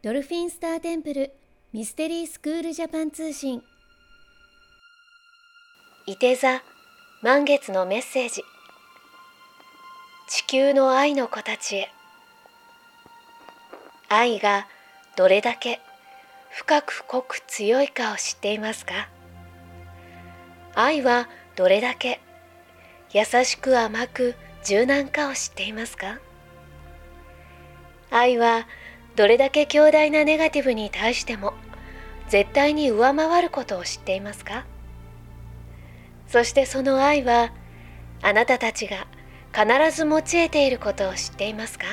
ドルフィンスターテンプルミステリースクールジャパン通信。いて座満月のメッセージ。地球の愛の子たちへ。愛がどれだけ深く濃く強いかを知っていますか？愛はどれだけ優しく甘く柔軟かを知っていますか？愛はどれだけ強大なネガティブに対しても絶対に上回ることを知っていますか？そしてその愛はあなたたちが必ず持ち得ていることを知っていますか？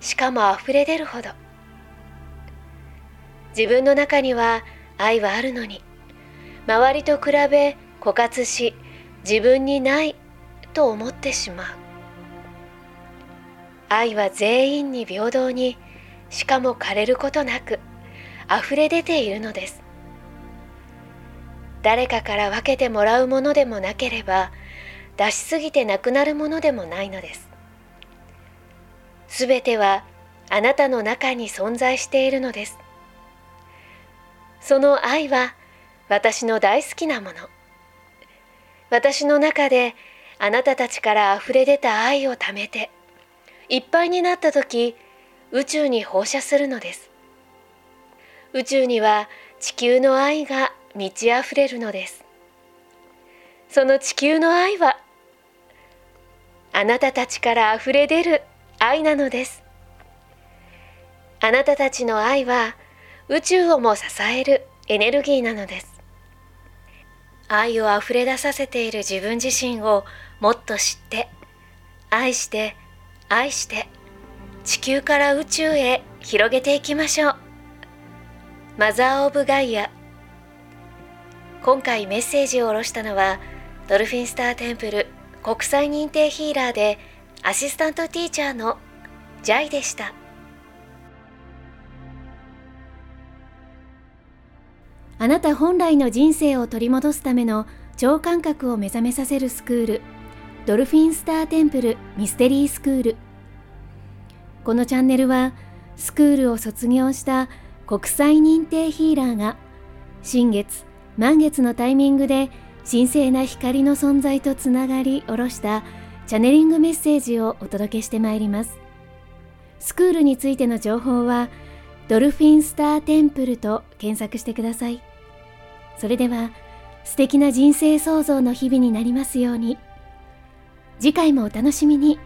しかも溢れ出るほど。自分の中には愛はあるのに周りと比べ枯渇し自分にないと思ってしまう。愛は全員に平等にしかも枯れることなく溢れ出ているのです。誰かから分けてもらうものでもなければ出しすぎてなくなるものでもないのです。すべてはあなたの中に存在しているのです。その愛は私の大好きなもの。私の中であなたたちから溢れ出た愛をためていっぱいになった時宇宙に放射するのです。宇宙には地球の愛が満ち溢れるのです。その地球の愛はあなたたちから溢れ出る愛なのです。あなたたちの愛は宇宙をも支えるエネルギーなのです。愛をあふれ出させている自分自身をもっと知って愛して愛して地球から宇宙へ広げていきましょう。マザー・オブ・ガイア。今回メッセージを下ろしたのはドルフィンスターテンプル国際認定ヒーラーでアシスタントティーチャーのジャイでした。あなた本来の人生を取り戻すための超感覚を目覚めさせるスクールドルフィンスターテンプルミステリースクール。このチャンネルはスクールを卒業した国際認定ヒーラーが新月満月のタイミングで神聖な光の存在とつながり下ろしたチャネリングメッセージをお届けしてまいります。スクールについての情報はドルフィンスターテンプルと検索してください。それでは素敵な人生創造の日々になりますように。次回もお楽しみに。